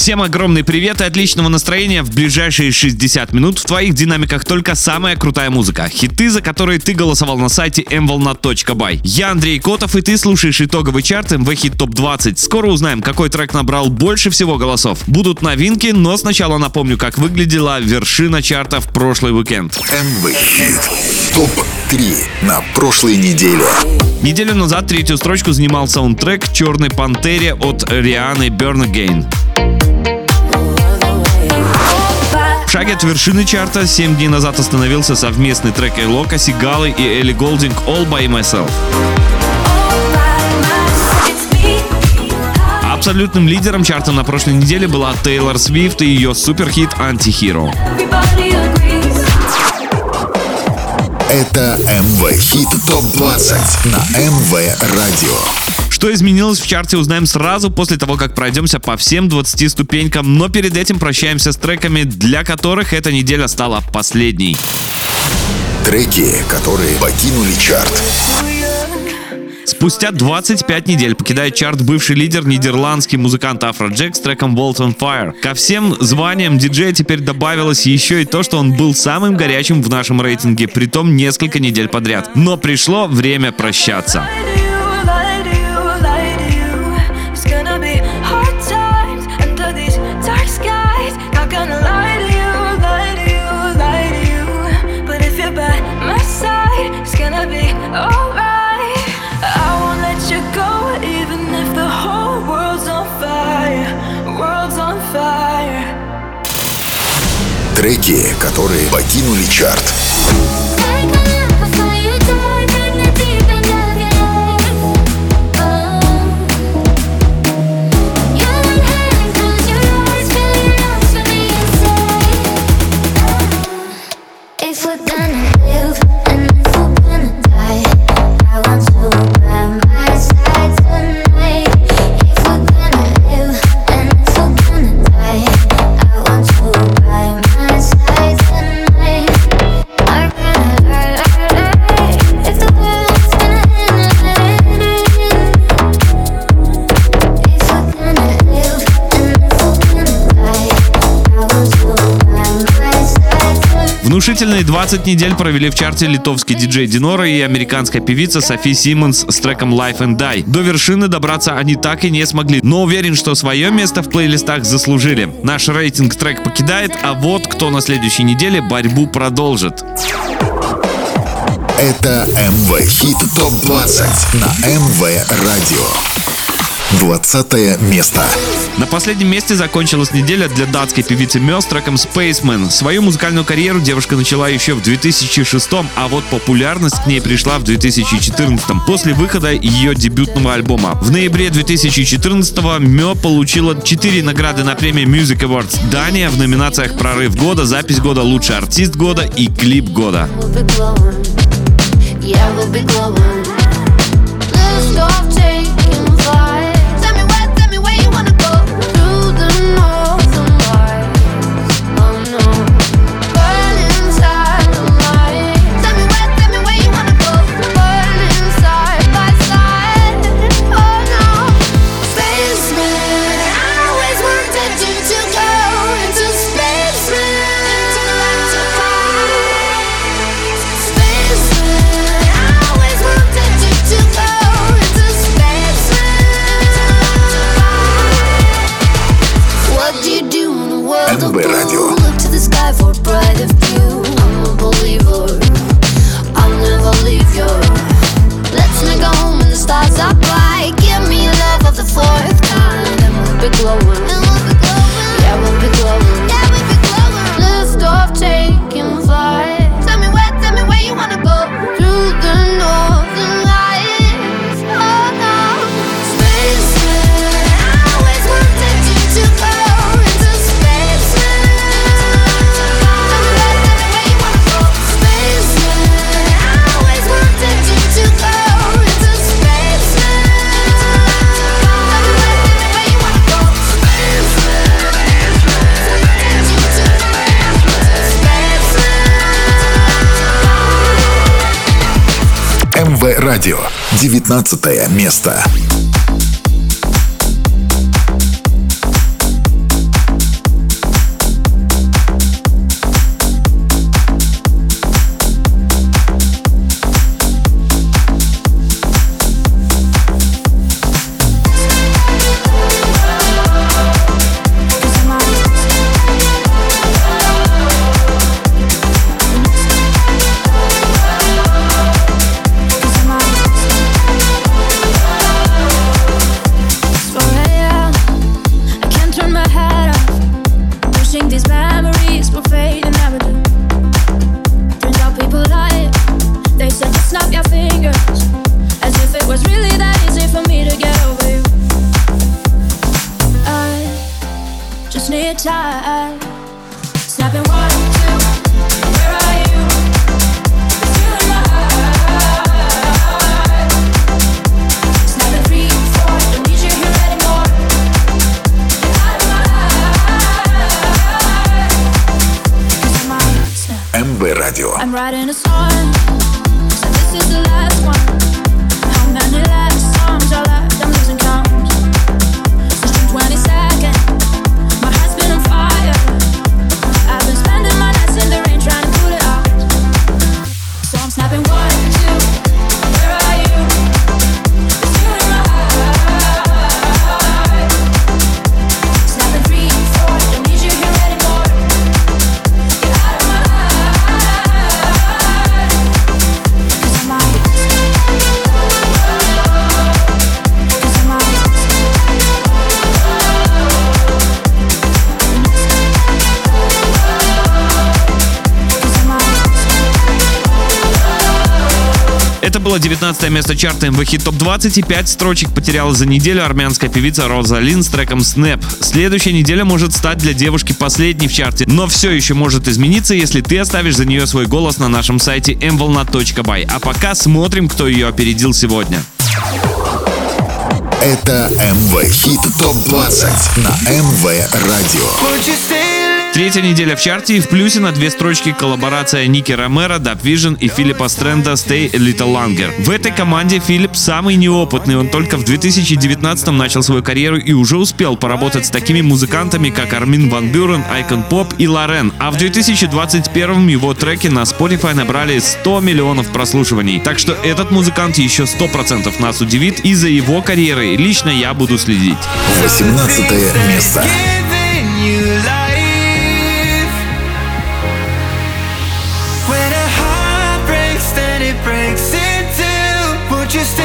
Всем огромный привет и отличного настроения. В ближайшие 60 минут в твоих динамиках только самая крутая музыка. Хиты, за которые ты голосовал на сайте mvolna.by. Я Андрей Котов, и ты слушаешь итоговый чарт MV Hit Top 20. Скоро узнаем, какой трек набрал больше всего голосов. Будут новинки, но сначала напомню, как выглядела вершина чарта в прошлый уикенд. МВ Хит ТОП-3 на прошлой неделе. Неделю назад третью строчку занимал саундтрек «Черной пантере» от Рианы Burn В шаге от вершины чарта 7 дней назад остановился совместный трек Элока, Сигалы и Элли Голдинг «All By Myself». Абсолютным лидером чарта на прошлой неделе была Тейлор Свифт и ее суперхит «Антихиро». Это МВ Хит ТОП-20 на МВ Радио. Что изменилось в чарте, узнаем сразу после того, как пройдемся по всем 20 ступенькам, но перед этим прощаемся с треками, для которых эта неделя стала последней. Треки, которые покинули чарт. Спустя 25 недель покидает чарт бывший лидер нидерландский музыкант Афроджек с треком Vault on Fire. Ко всем званиям диджея теперь добавилось еще и то, что он был самым горячим в нашем рейтинге, притом несколько недель подряд. Но пришло время прощаться. Треки, которые покинули чарт. Внушительные 20 недель провели в чарте литовский диджей Динора и американская певица Софи Симмонс с треком Life and Die. До вершины добраться они так и не смогли, но уверен, что свое место в плейлистах заслужили. Наш рейтинг трек покидает, а вот кто на следующей неделе борьбу продолжит. Это МВ Хит ТОП-20 на МВ Радио. 20 место. На последнем месте закончилась неделя для датской певицы Мё с треком Spaceman. Свою музыкальную карьеру девушка начала еще в 2006, а вот популярность к ней пришла в 2014 после выхода ее дебютного альбома. В ноябре 2014 Мё получила 4 награды на премии Music Awards Дания в номинациях «Прорыв года», «Запись года», «Лучший артист года» и «Клип года». Yeah, we'll be glowing. Радио. 19 место. Было 19 место чарта МВ Хит Топ 20 и 5 строчек потеряла за неделю армянская певица Роза Лин с треком Snap. Следующая неделя может стать для девушки последней в чарте, но все еще может измениться, если ты оставишь за нее свой голос на нашем сайте mvolna.by. А пока смотрим, кто ее опередил сегодня. Это МВ Хит Топ 20 на МВ Радио. Третья неделя в чарте и в плюсе на две строчки коллаборация Ники Ромеро, Даб Vision и Филиппа Стрэнда Stay a Little Longer. В этой команде Филипп самый неопытный, он только в 2019 начал свою карьеру и уже успел поработать с такими музыкантами, как Армин Ван Бюрен, Айкон Поп и Лорен, а в 2021 его треки на Spotify набрали 100 миллионов прослушиваний. Так что этот музыкант еще 100% нас удивит, и за его карьерой лично я буду следить. 18 место. just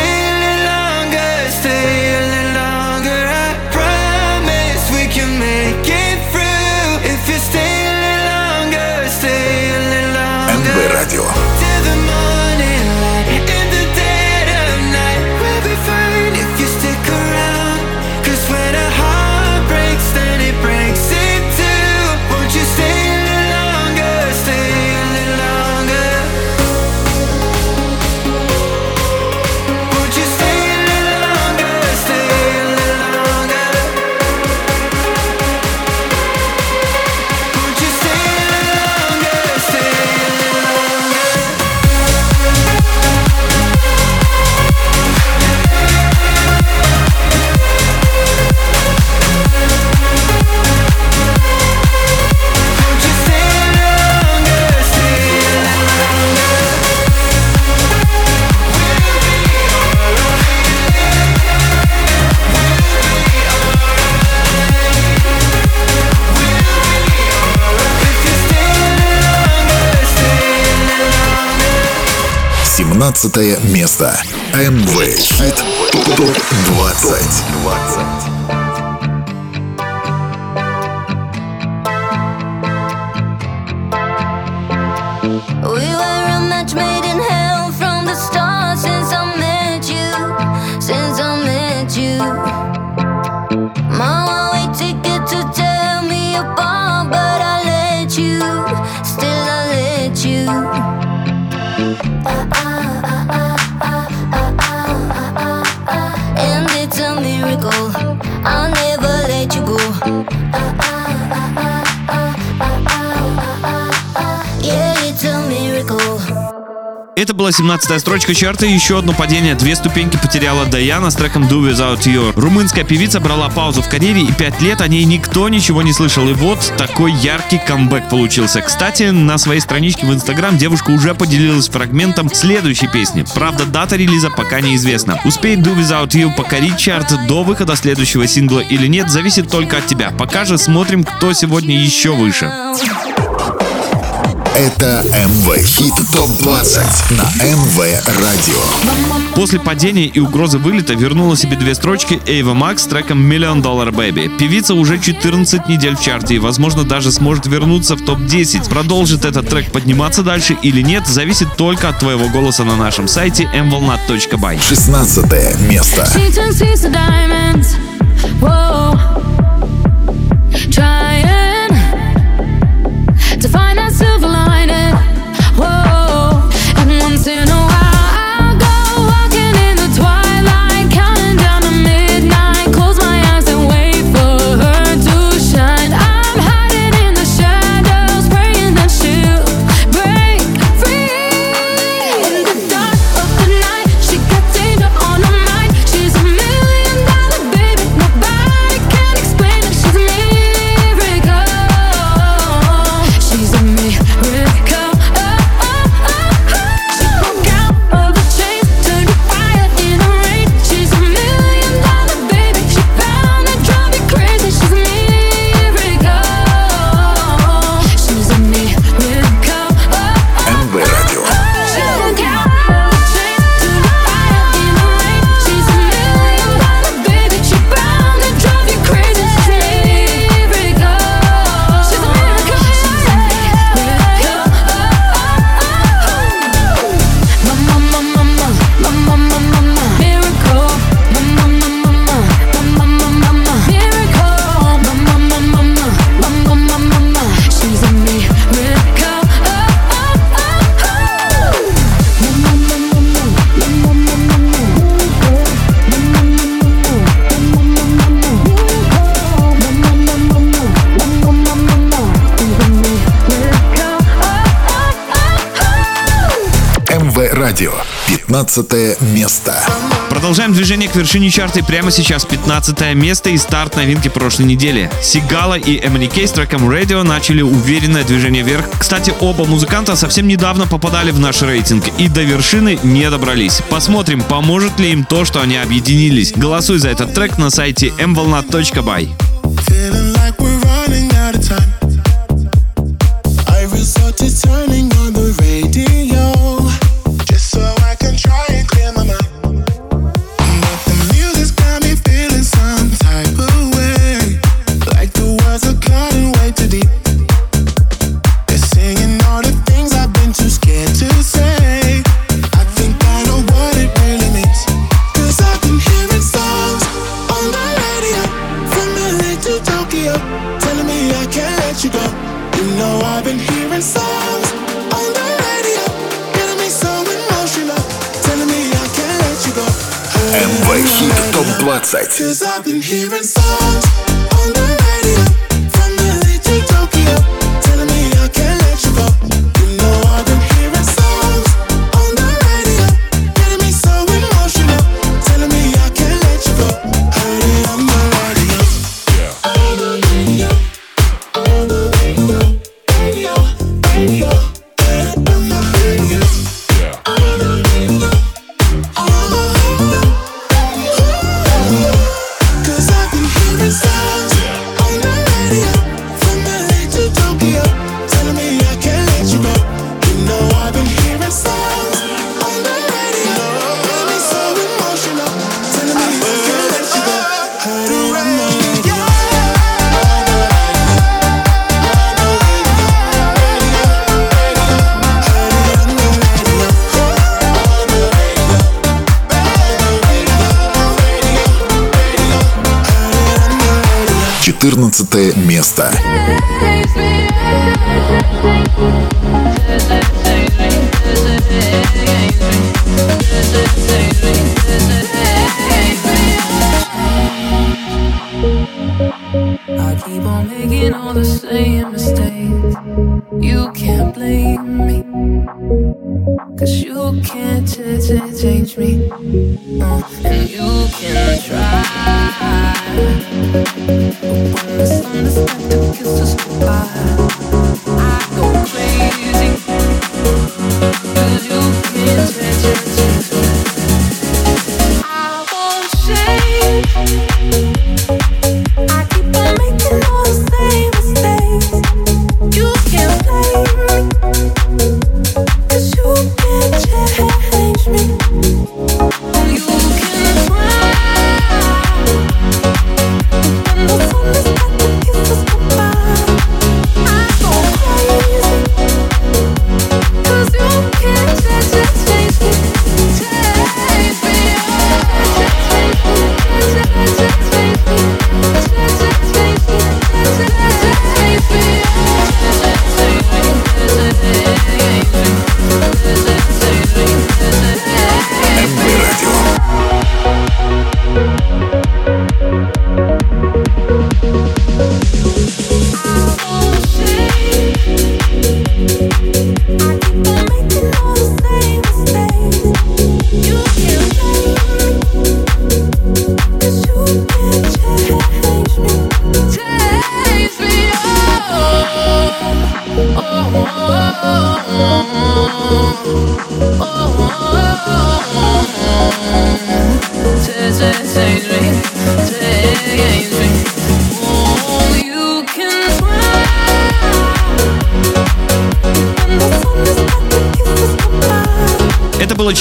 17 место. МВ Хит ТОП 20. 20. you была 17 строчка чарта и еще одно падение. Две ступеньки потеряла Даяна с треком Do Without You. Румынская певица брала паузу в карьере и пять лет о ней никто ничего не слышал. И вот такой яркий камбэк получился. Кстати, на своей страничке в Инстаграм девушка уже поделилась фрагментом следующей песни. Правда, дата релиза пока неизвестна. Успеет Do Without You покорить чарт до выхода следующего сингла или нет, зависит только от тебя. Пока же смотрим, кто сегодня еще выше. Это МВ Хит ТОП-20 на МВ Радио. После падения и угрозы вылета вернула себе две строчки Эйва Макс с треком Million Dollar Baby. Певица уже 14 недель в чарте и, возможно, даже сможет вернуться в топ-10. Продолжит этот трек подниматься дальше или нет, зависит только от твоего голоса на нашем сайте mvolnat.by. 16 место. 15 место. Продолжаем движение к вершине чарта и прямо сейчас 15 место и старт новинки прошлой недели. Сигала и Кей с треком Radio начали уверенное движение вверх. Кстати, оба музыканта совсем недавно попадали в наш рейтинг и до вершины не добрались. Посмотрим, поможет ли им то, что они объединились. Голосуй за этот трек на сайте mvolnat.by. Feeling like we're running out of time. I resort to turning on 14 место. I making all the same mistakes. You can't blame me. Cause you can't ch- ch- change me. Uh, and you can try. But when the sun is about to kiss us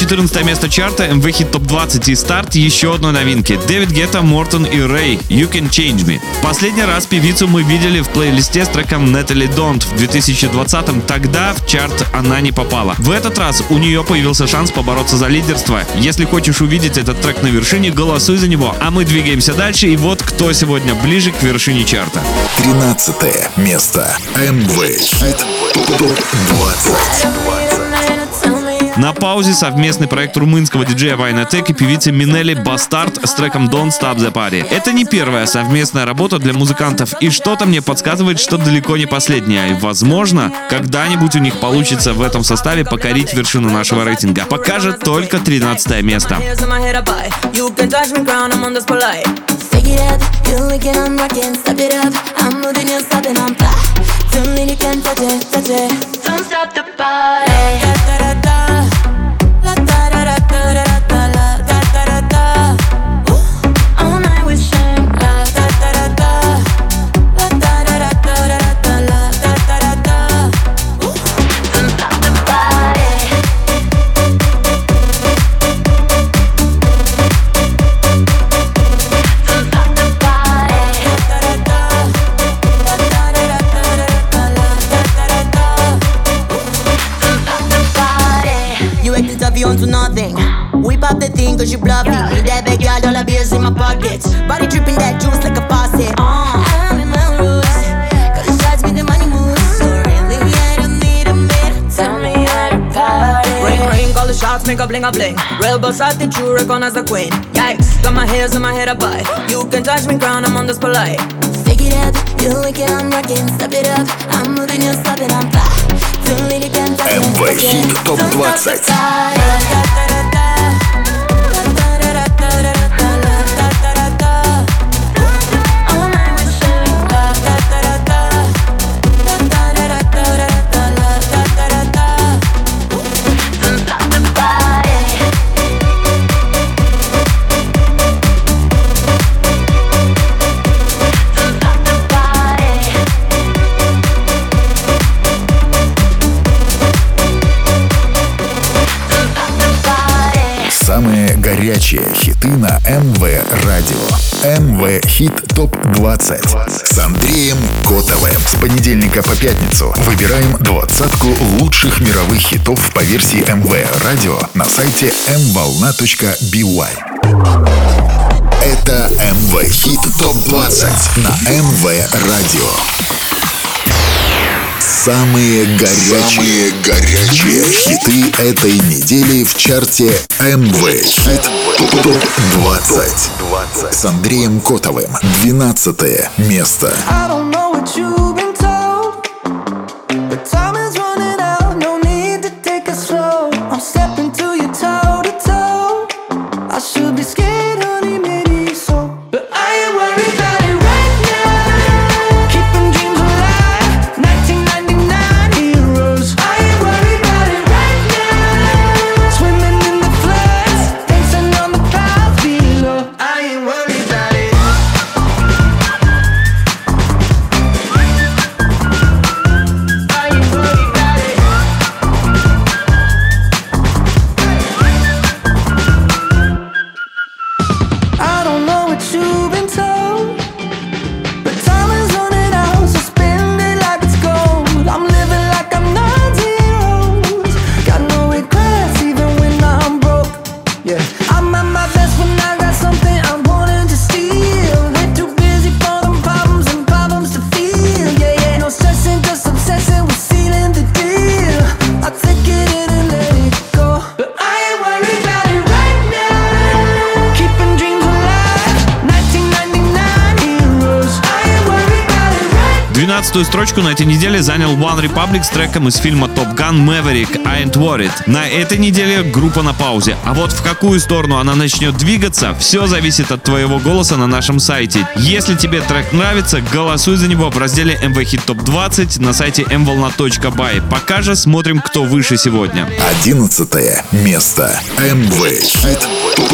14 место чарта MV Hit Top 20 и старт еще одной новинки. Дэвид Гетта, Мортон и Рэй You Can Change Me. Последний раз певицу мы видели в плейлисте с треком Natalie Don't в 2020-м. Тогда в чарт она не попала. В этот раз у нее появился шанс побороться за лидерство. Если хочешь увидеть этот трек на вершине, голосуй за него. А мы двигаемся дальше. И вот кто сегодня ближе к вершине чарта. 13 место. МВ Хит ТОП 20. На паузе совместный проект румынского диджея Вайнатек и певицы Минели Бастард с треком Don't Stop the Party. Это не первая совместная работа для музыкантов, и что-то мне подсказывает, что далеко не последняя. И, возможно, когда-нибудь у них получится в этом составе покорить вершину нашего рейтинга. Покажет только 13 место. Stick it up, you it, I'm rocking, step it up. I'm moving, you're stopping, I'm fly. Don't stop the party. Bling a bling. Real boss, I think you recognize the queen. Yikes, got my hairs on my head up high. You can touch me crown, I'm on this polite. Stick it up, you like it, I'm rocking, step it up. I'm moving, you're stopping, I'm fly. Don't need you can touch it, MV touch it. Hit Top Don't stop the 20. Хит Топ 20 с Андреем Котовым. С понедельника по пятницу выбираем двадцатку лучших мировых хитов по версии МВ Радио на сайте mvolna.by. Это МВ Хит Топ 20 на МВ Радио. Самые горячие, Самые горячие хиты этой недели в чарте МВ Хит ТОП 20 с Андреем Котовым. 12 место. I don't know what you've been told, but time 13-ю строчку на этой неделе занял One Republic с треком из фильма Top Gun Maverick I Ain't Worried. На этой неделе группа на паузе. А вот в какую сторону она начнет двигаться, все зависит от твоего голоса на нашем сайте. Если тебе трек нравится, голосуй за него в разделе MV Hit Top 20 на сайте mvolna.by. Пока же смотрим, кто выше сегодня. 11 место. МВ Хит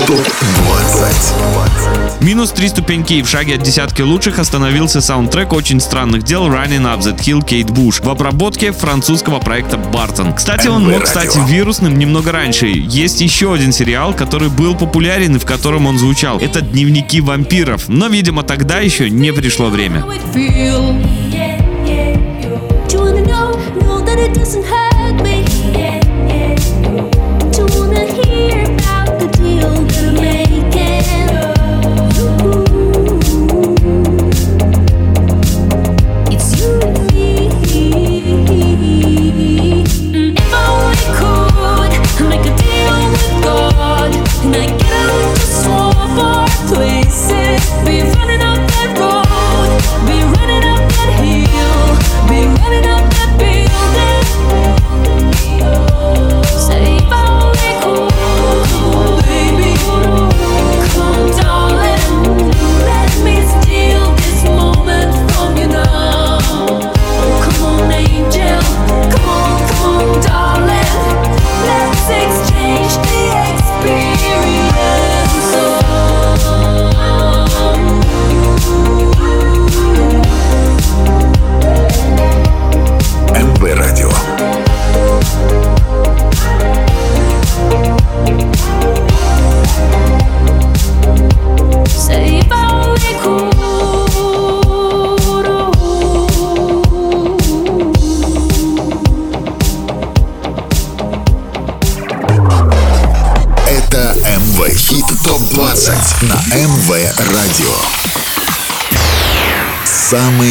ТОП 20. Минус три ступеньки и в шаге от десятки лучших остановился саундтрек «Очень странных дел» Running Up That Hill Кейт Буш в обработке французского проекта Бартон. Кстати, он мог стать вирусным немного раньше. Есть еще один сериал, который был популярен и в котором он звучал. Это «Дневники вампиров». Но, видимо, тогда еще не пришло время. it feel.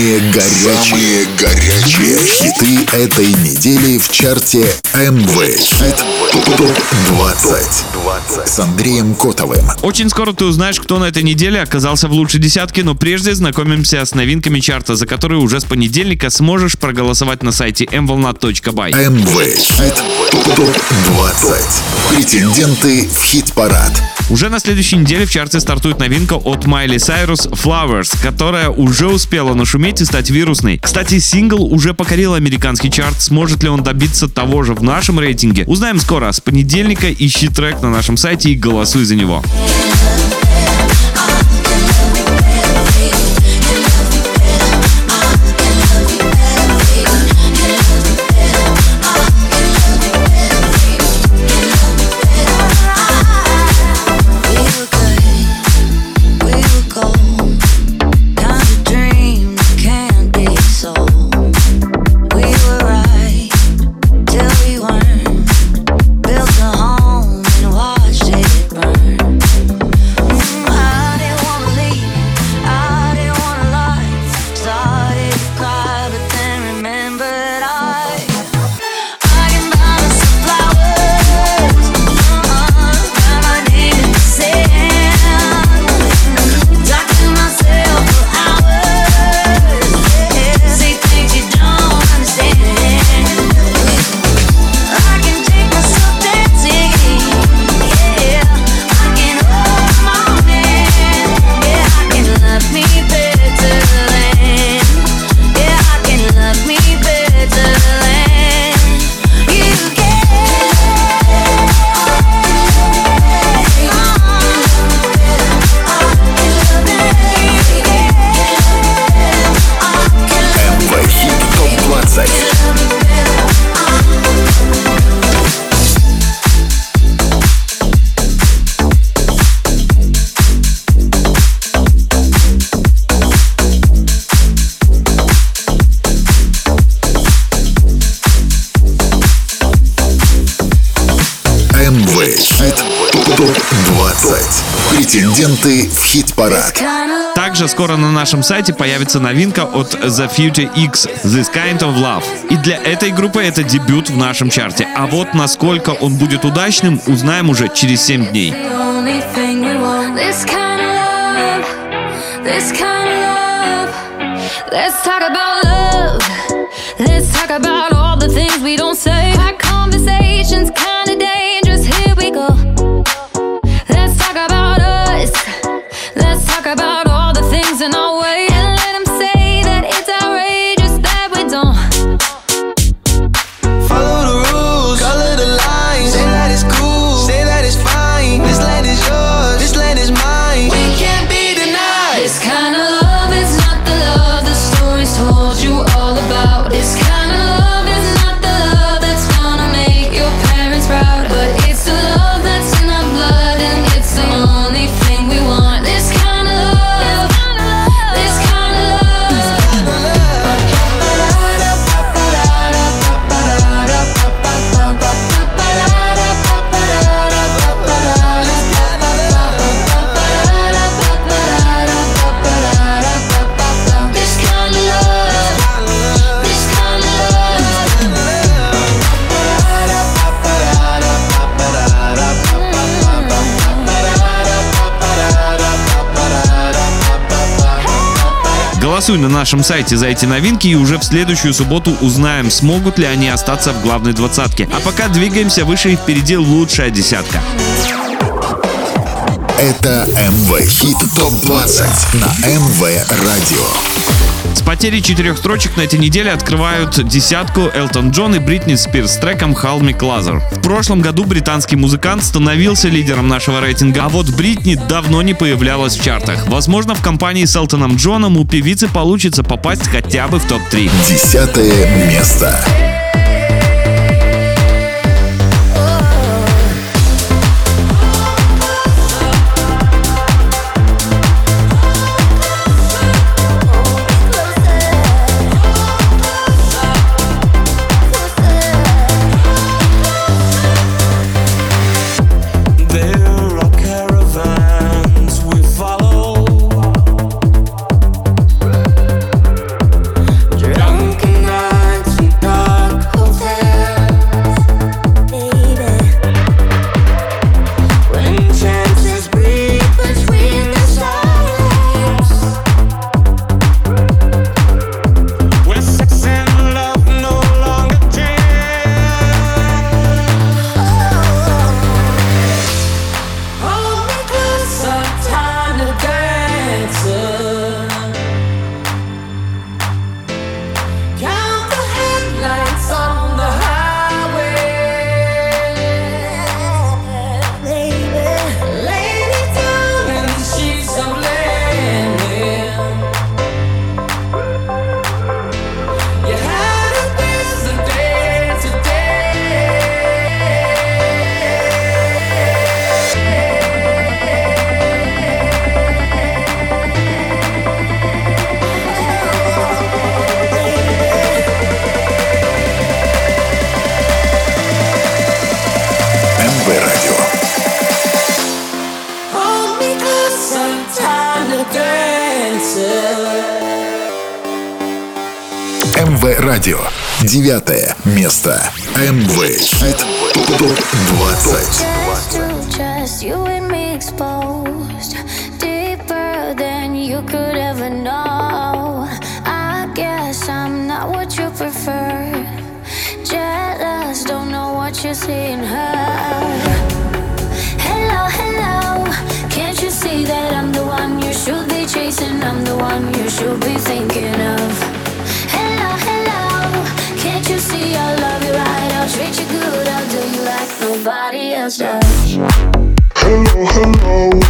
Самые горячие, горячие хиты этой недели в чарте МВ Хит ТОП 20 с Андреем Котовым. Очень скоро ты узнаешь, кто на этой неделе оказался в лучшей десятке, но прежде знакомимся с новинками чарта, за которые уже с понедельника сможешь проголосовать на сайте mvolna.by. МВ Хит ТОП 20. Претенденты в хит-парад. Уже на следующей неделе в чарте стартует новинка от Майли Сайрус Flowers, которая уже успела нашуметь и стать вирусной. Кстати, сингл уже покорил американский чарт. Сможет ли он добиться того же в нашем рейтинге? Узнаем скоро. С понедельника ищи трек на нашем сайте и голосуй за него. скоро на нашем сайте появится новинка от The Future X This Kind of Love. И для этой группы это дебют в нашем чарте. А вот насколько он будет удачным, узнаем уже через 7 дней. Let's talk about all the things we don't say Голосуй на нашем сайте за эти новинки и уже в следующую субботу узнаем, смогут ли они остаться в главной двадцатке. А пока двигаемся выше и впереди лучшая десятка. Это МВ Хит ТОП-20 на МВ Радио. С потерей четырех строчек на этой неделе открывают десятку Элтон Джон и Бритни Спирс с треком How Me Closer. В прошлом году британский музыкант становился лидером нашего рейтинга, а вот Бритни давно не появлялась в чартах. Возможно, в компании с Элтоном Джоном у певицы получится попасть хотя бы в топ-3. Десятое место. радио. Девятое место. МВ. Хит ТОП-20. Hello, hello.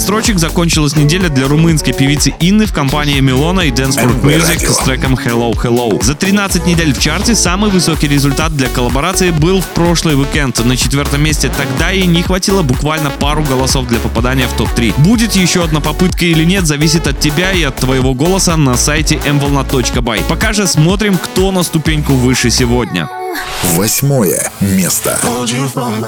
5 строчек закончилась неделя для румынской певицы Инны в компании Милона и Danceport MV Music с треком Hello Hello. За 13 недель в чарте самый высокий результат для коллаборации был в прошлый уикенд. На четвертом месте тогда ей не хватило буквально пару голосов для попадания в топ-3. Будет еще одна попытка или нет, зависит от тебя и от твоего голоса на сайте mvolna.by. Пока же смотрим, кто на ступеньку выше сегодня. Восьмое место.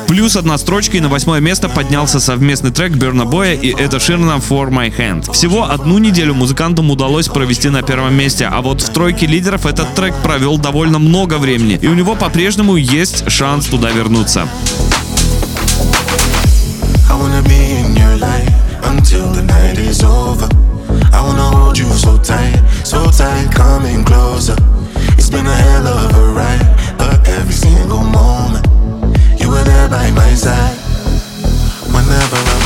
Плюс одна строчка и на восьмое место поднялся совместный трек Берна Боя и Эда Ширна For My Hand. Всего одну неделю музыкантам удалось провести на первом месте, а вот в тройке лидеров этот трек провел довольно много времени, и у него по-прежнему есть шанс туда вернуться. So tight, so tight, coming closer. It's been a hell of a ride, every single moment you were there by my side. Whenever I'm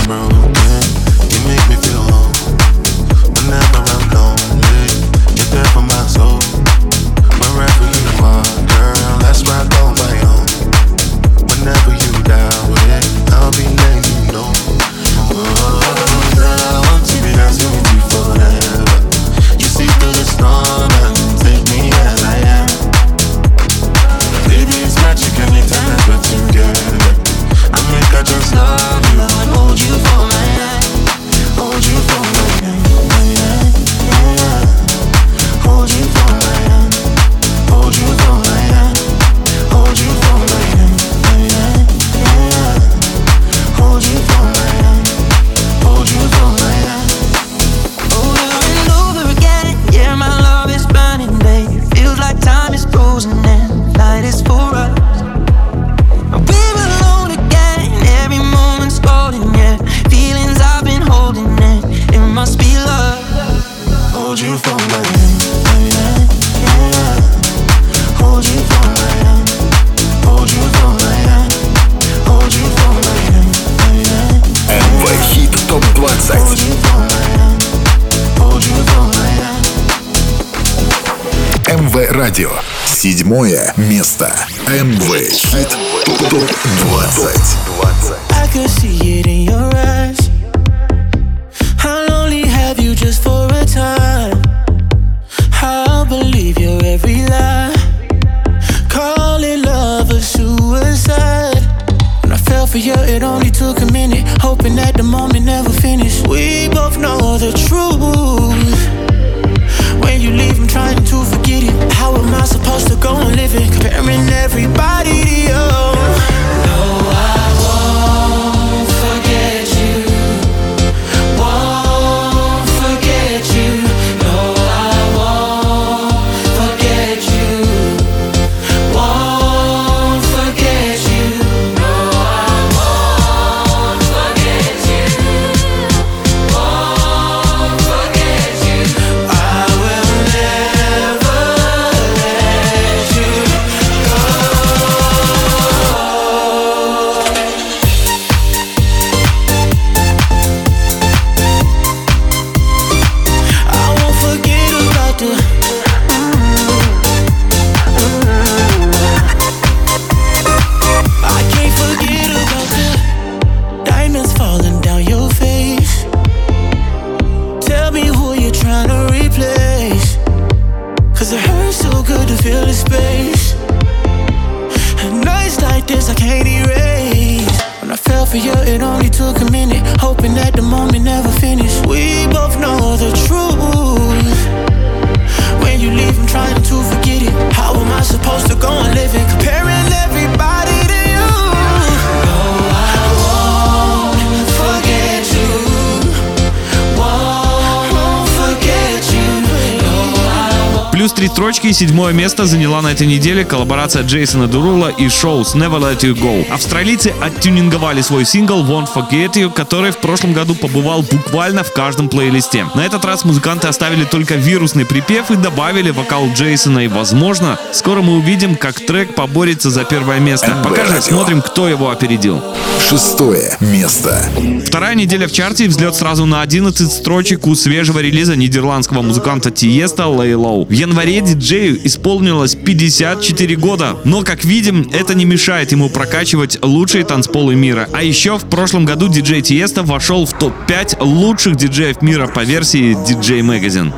седьмое место заняла на этой неделе коллаборация Джейсона Деруло и Shouse Never Let You Go. Австралийцы оттюнинговали свой сингл Won't Forget You, который в прошлом году побывал буквально в каждом плейлисте. На этот раз музыканты оставили только вирусный припев и добавили вокал Джейсона и, возможно, скоро мы увидим, как трек поборется за первое место. МБ Пока же смотрим, кто его опередил. Шестое место. Вторая неделя в чарте и взлет сразу на 11 строчек у свежего релиза нидерландского музыканта Tiësto Lay Low. В январе диджею исполнилось 54 года, но, как видим, это не мешает ему прокачивать лучшие танцполы мира. А еще в прошлом году диджей Tiësto вошел в топ-5 лучших диджеев мира по версии DJ Magazine.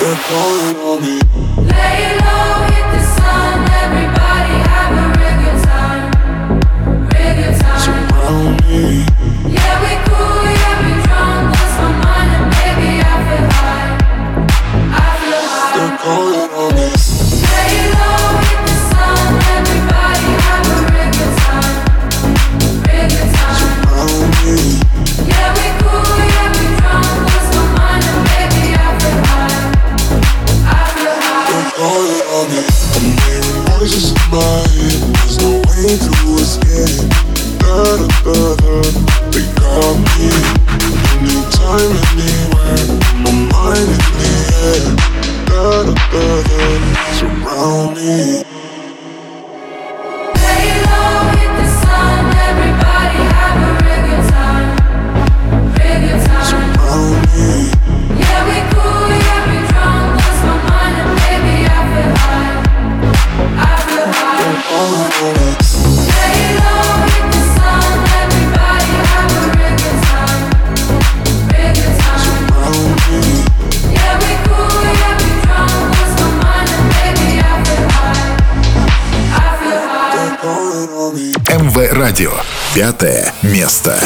They're calling on me. Lay low. радио. Пятое место.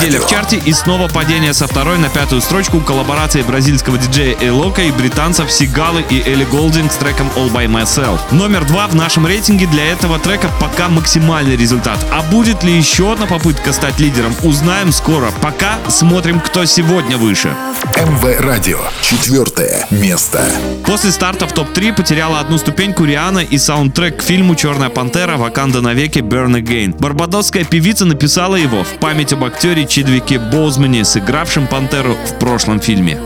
неделя в чарте и снова падение со второй на пятую строчку коллаборации бразильского диджея Элока и британцев Сигалы и Элли Голдинг с треком All By Myself. Номер два в нашем рейтинге для этого трека пока максимальный результат. А будет ли еще одна попытка стать лидером, узнаем скоро. Пока смотрим, кто сегодня выше. МВ Радио. Четвертое место. После старта в топ-3 потеряла одну ступеньку Риана и саундтрек к фильму «Черная пантера. Ваканда навеки. Burn Again». Барбадосская певица написала его в память об актере Чидвике Боузмане, сыгравшем Пантеру в прошлом фильме.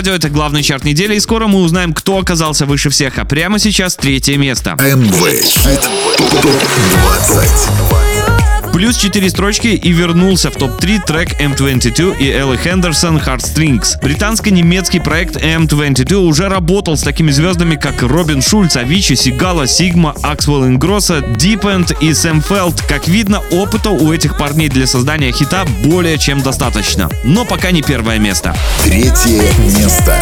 Радио это главный чарт недели, и скоро мы узнаем, кто оказался выше всех. А прямо сейчас третье место. МВ Хит ТОП-20. Плюс 4 строчки и вернулся в топ-3 трек M22 и Элли Хендерсон Heartstrings. Британско-немецкий проект M22 уже работал с такими звездами, как Робин Шульц, Авичи, Сигала, Сигма, Axwell Ingrosso, Дипенд и Сэм Фелд. Как видно, опыта у этих парней для создания хита более чем достаточно. Но пока не первое место. Третье место.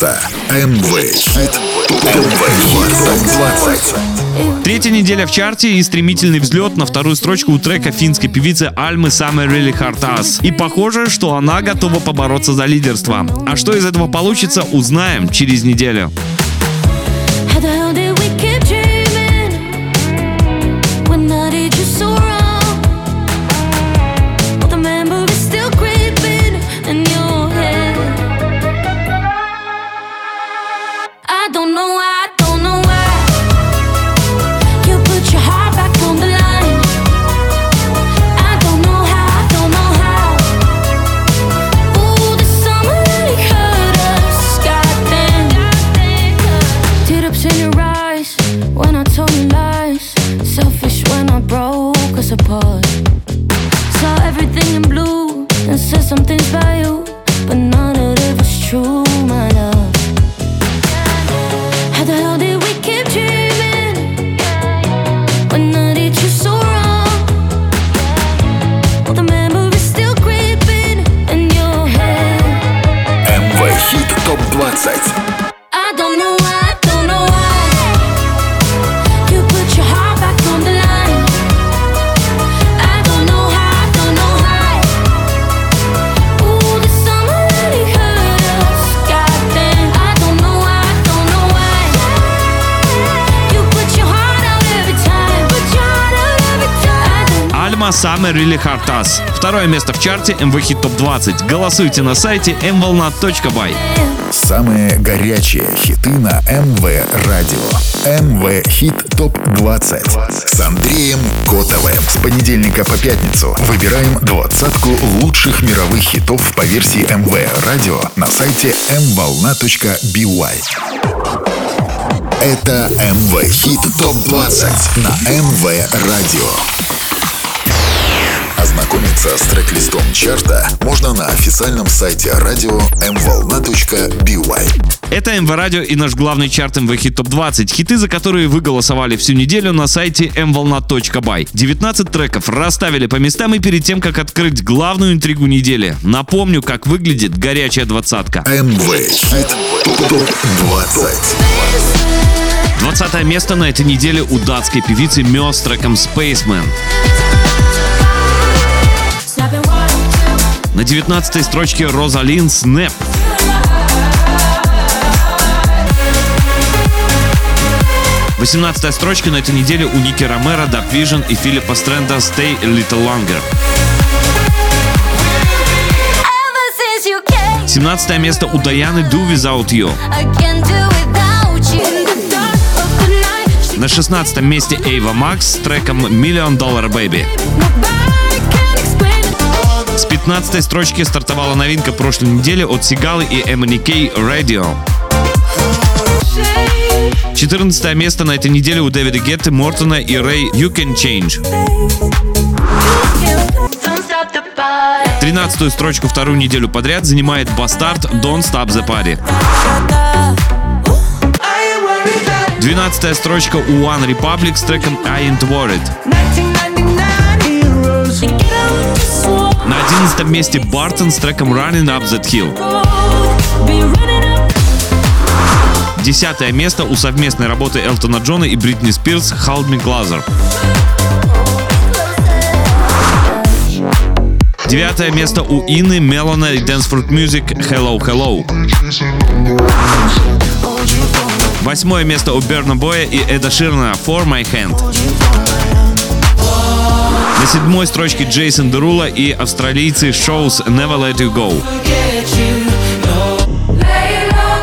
Место. МВ Хит ТОП-20. Третья неделя в чарте и стремительный взлет на вторую строчку у трека финской певицы Альмы Summer Really Hard Us. И похоже, что она готова побороться за лидерство. А что из этого получится, узнаем через неделю. When the Summer Really Hard Us. Второе место в чарте МВ Хит Топ 20. Голосуйте на сайте mvolna.by. Самые горячие хиты на МВ Радио. МВ Хит ТОП-20 с Андреем Котовым. С понедельника по пятницу выбираем двадцатку лучших мировых хитов по версии МВ Радио на сайте mvolna.by. Это МВ Хит ТОП-20 на МВ Радио. Ознакомиться с трек-листом чарта можно на официальном сайте радио mvolna.by. Это МВ Радио и наш главный чарт МВ Хит Топ 20. Хиты, за которые вы голосовали всю неделю на сайте mvolna.by. 19 треков расставили по местам и перед тем, как открыть главную интригу недели. Напомню, как выглядит горячая двадцатка. МВ Хит Топ 20. 20 место на этой неделе у датской певицы Мё с треком Spaceman. На 19 строчке Розалин Снэп. Восемнадцатая строчка на этой неделе у Ники Ромера, Даб Vision и Филиппа Стрэнда Stay a Little Longer. 17 место у Даяны Do Without You. На 16 месте Эйва Макс с треком Million Dollar Baby. С 15 строчки стартовала новинка прошлой недели от Сигалы и MNK Radio. 14 место на этой неделе у Дэвида Гетты, Мортона и Рэй You Can Change. 13 строчку вторую неделю подряд занимает Бастард Don't Stop the Party. 12 строчка у One Republic с треком I Ain't Worried. На 11 месте Бартон с треком Running Up That Hill. Десятое место у совместной работы Элтона Джона и Бритни Спирс Hold Me Closer. Девятое место у Ины, Мелона и Dance Fruit Music Hello Hello. Восьмое место у Берна Боя и Эда Ширна For My Hand. На седьмой строчке Джейсон Дерула и австралийцы Shows Never Let You Go.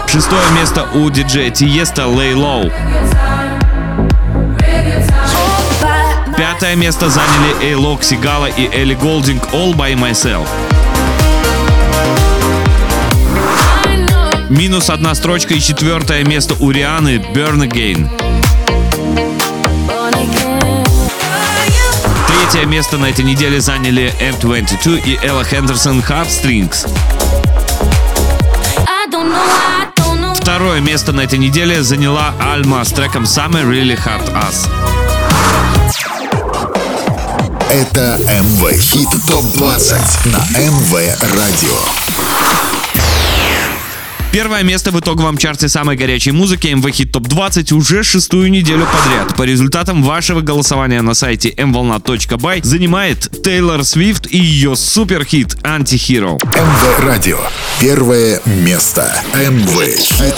Шестое место у диджея Тиеста Lay Low. Пятое место заняли Эйлок Сигала и Элли Голдинг All By Myself. Минус одна строчка и четвертое место у Рианы Burn Again. Третье место на этой неделе заняли M22 и Элла Хендерсон Heartstrings. Второе место на этой неделе заняла Альма с треком Summer Really Hurt Us. Это МВ Хит Топ 20 на МВ Радио. Первое место в итоговом чарте самой горячей музыки MV Hit Top 20 уже шестую неделю подряд. По результатам вашего голосования на сайте mvolna.by занимает Тейлор Свифт и ее суперхит Anti-Hero. МВ Радио. Первое место. МВ Хит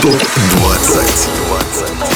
Топ 20.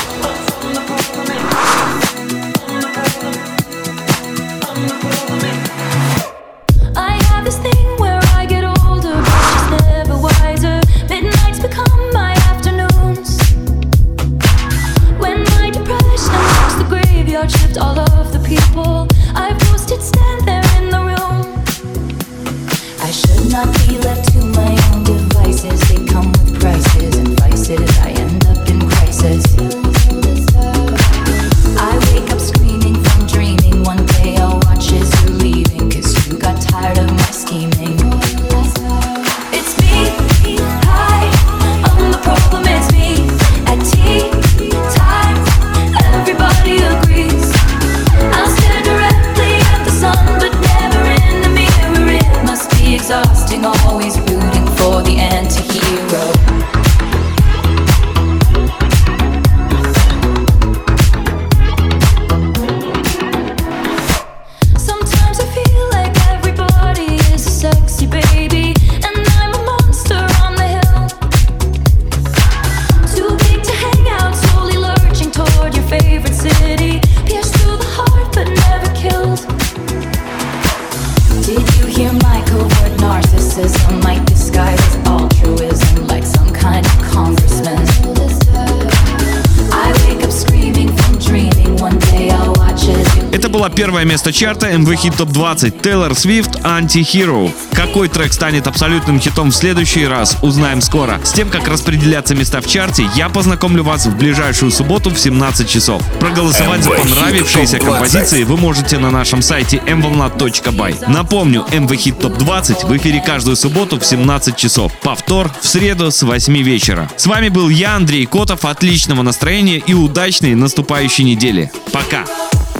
Первое место чарта MV Hit Top 20 Taylor Swift Anti-Hero. Какой трек станет абсолютным хитом в следующий раз, узнаем скоро. С тем, как распределяться места в чарте, я познакомлю вас в ближайшую субботу в 17 часов. Проголосовать за MV Hit понравившиеся Top 20. композиции вы можете на нашем сайте mvolna.by. Напомню, MV Hit Top 20 в эфире каждую субботу в 17 часов. Повтор в среду с 8 вечера. С вами был я, Андрей Котов. Отличного настроения и удачной наступающей недели. Пока!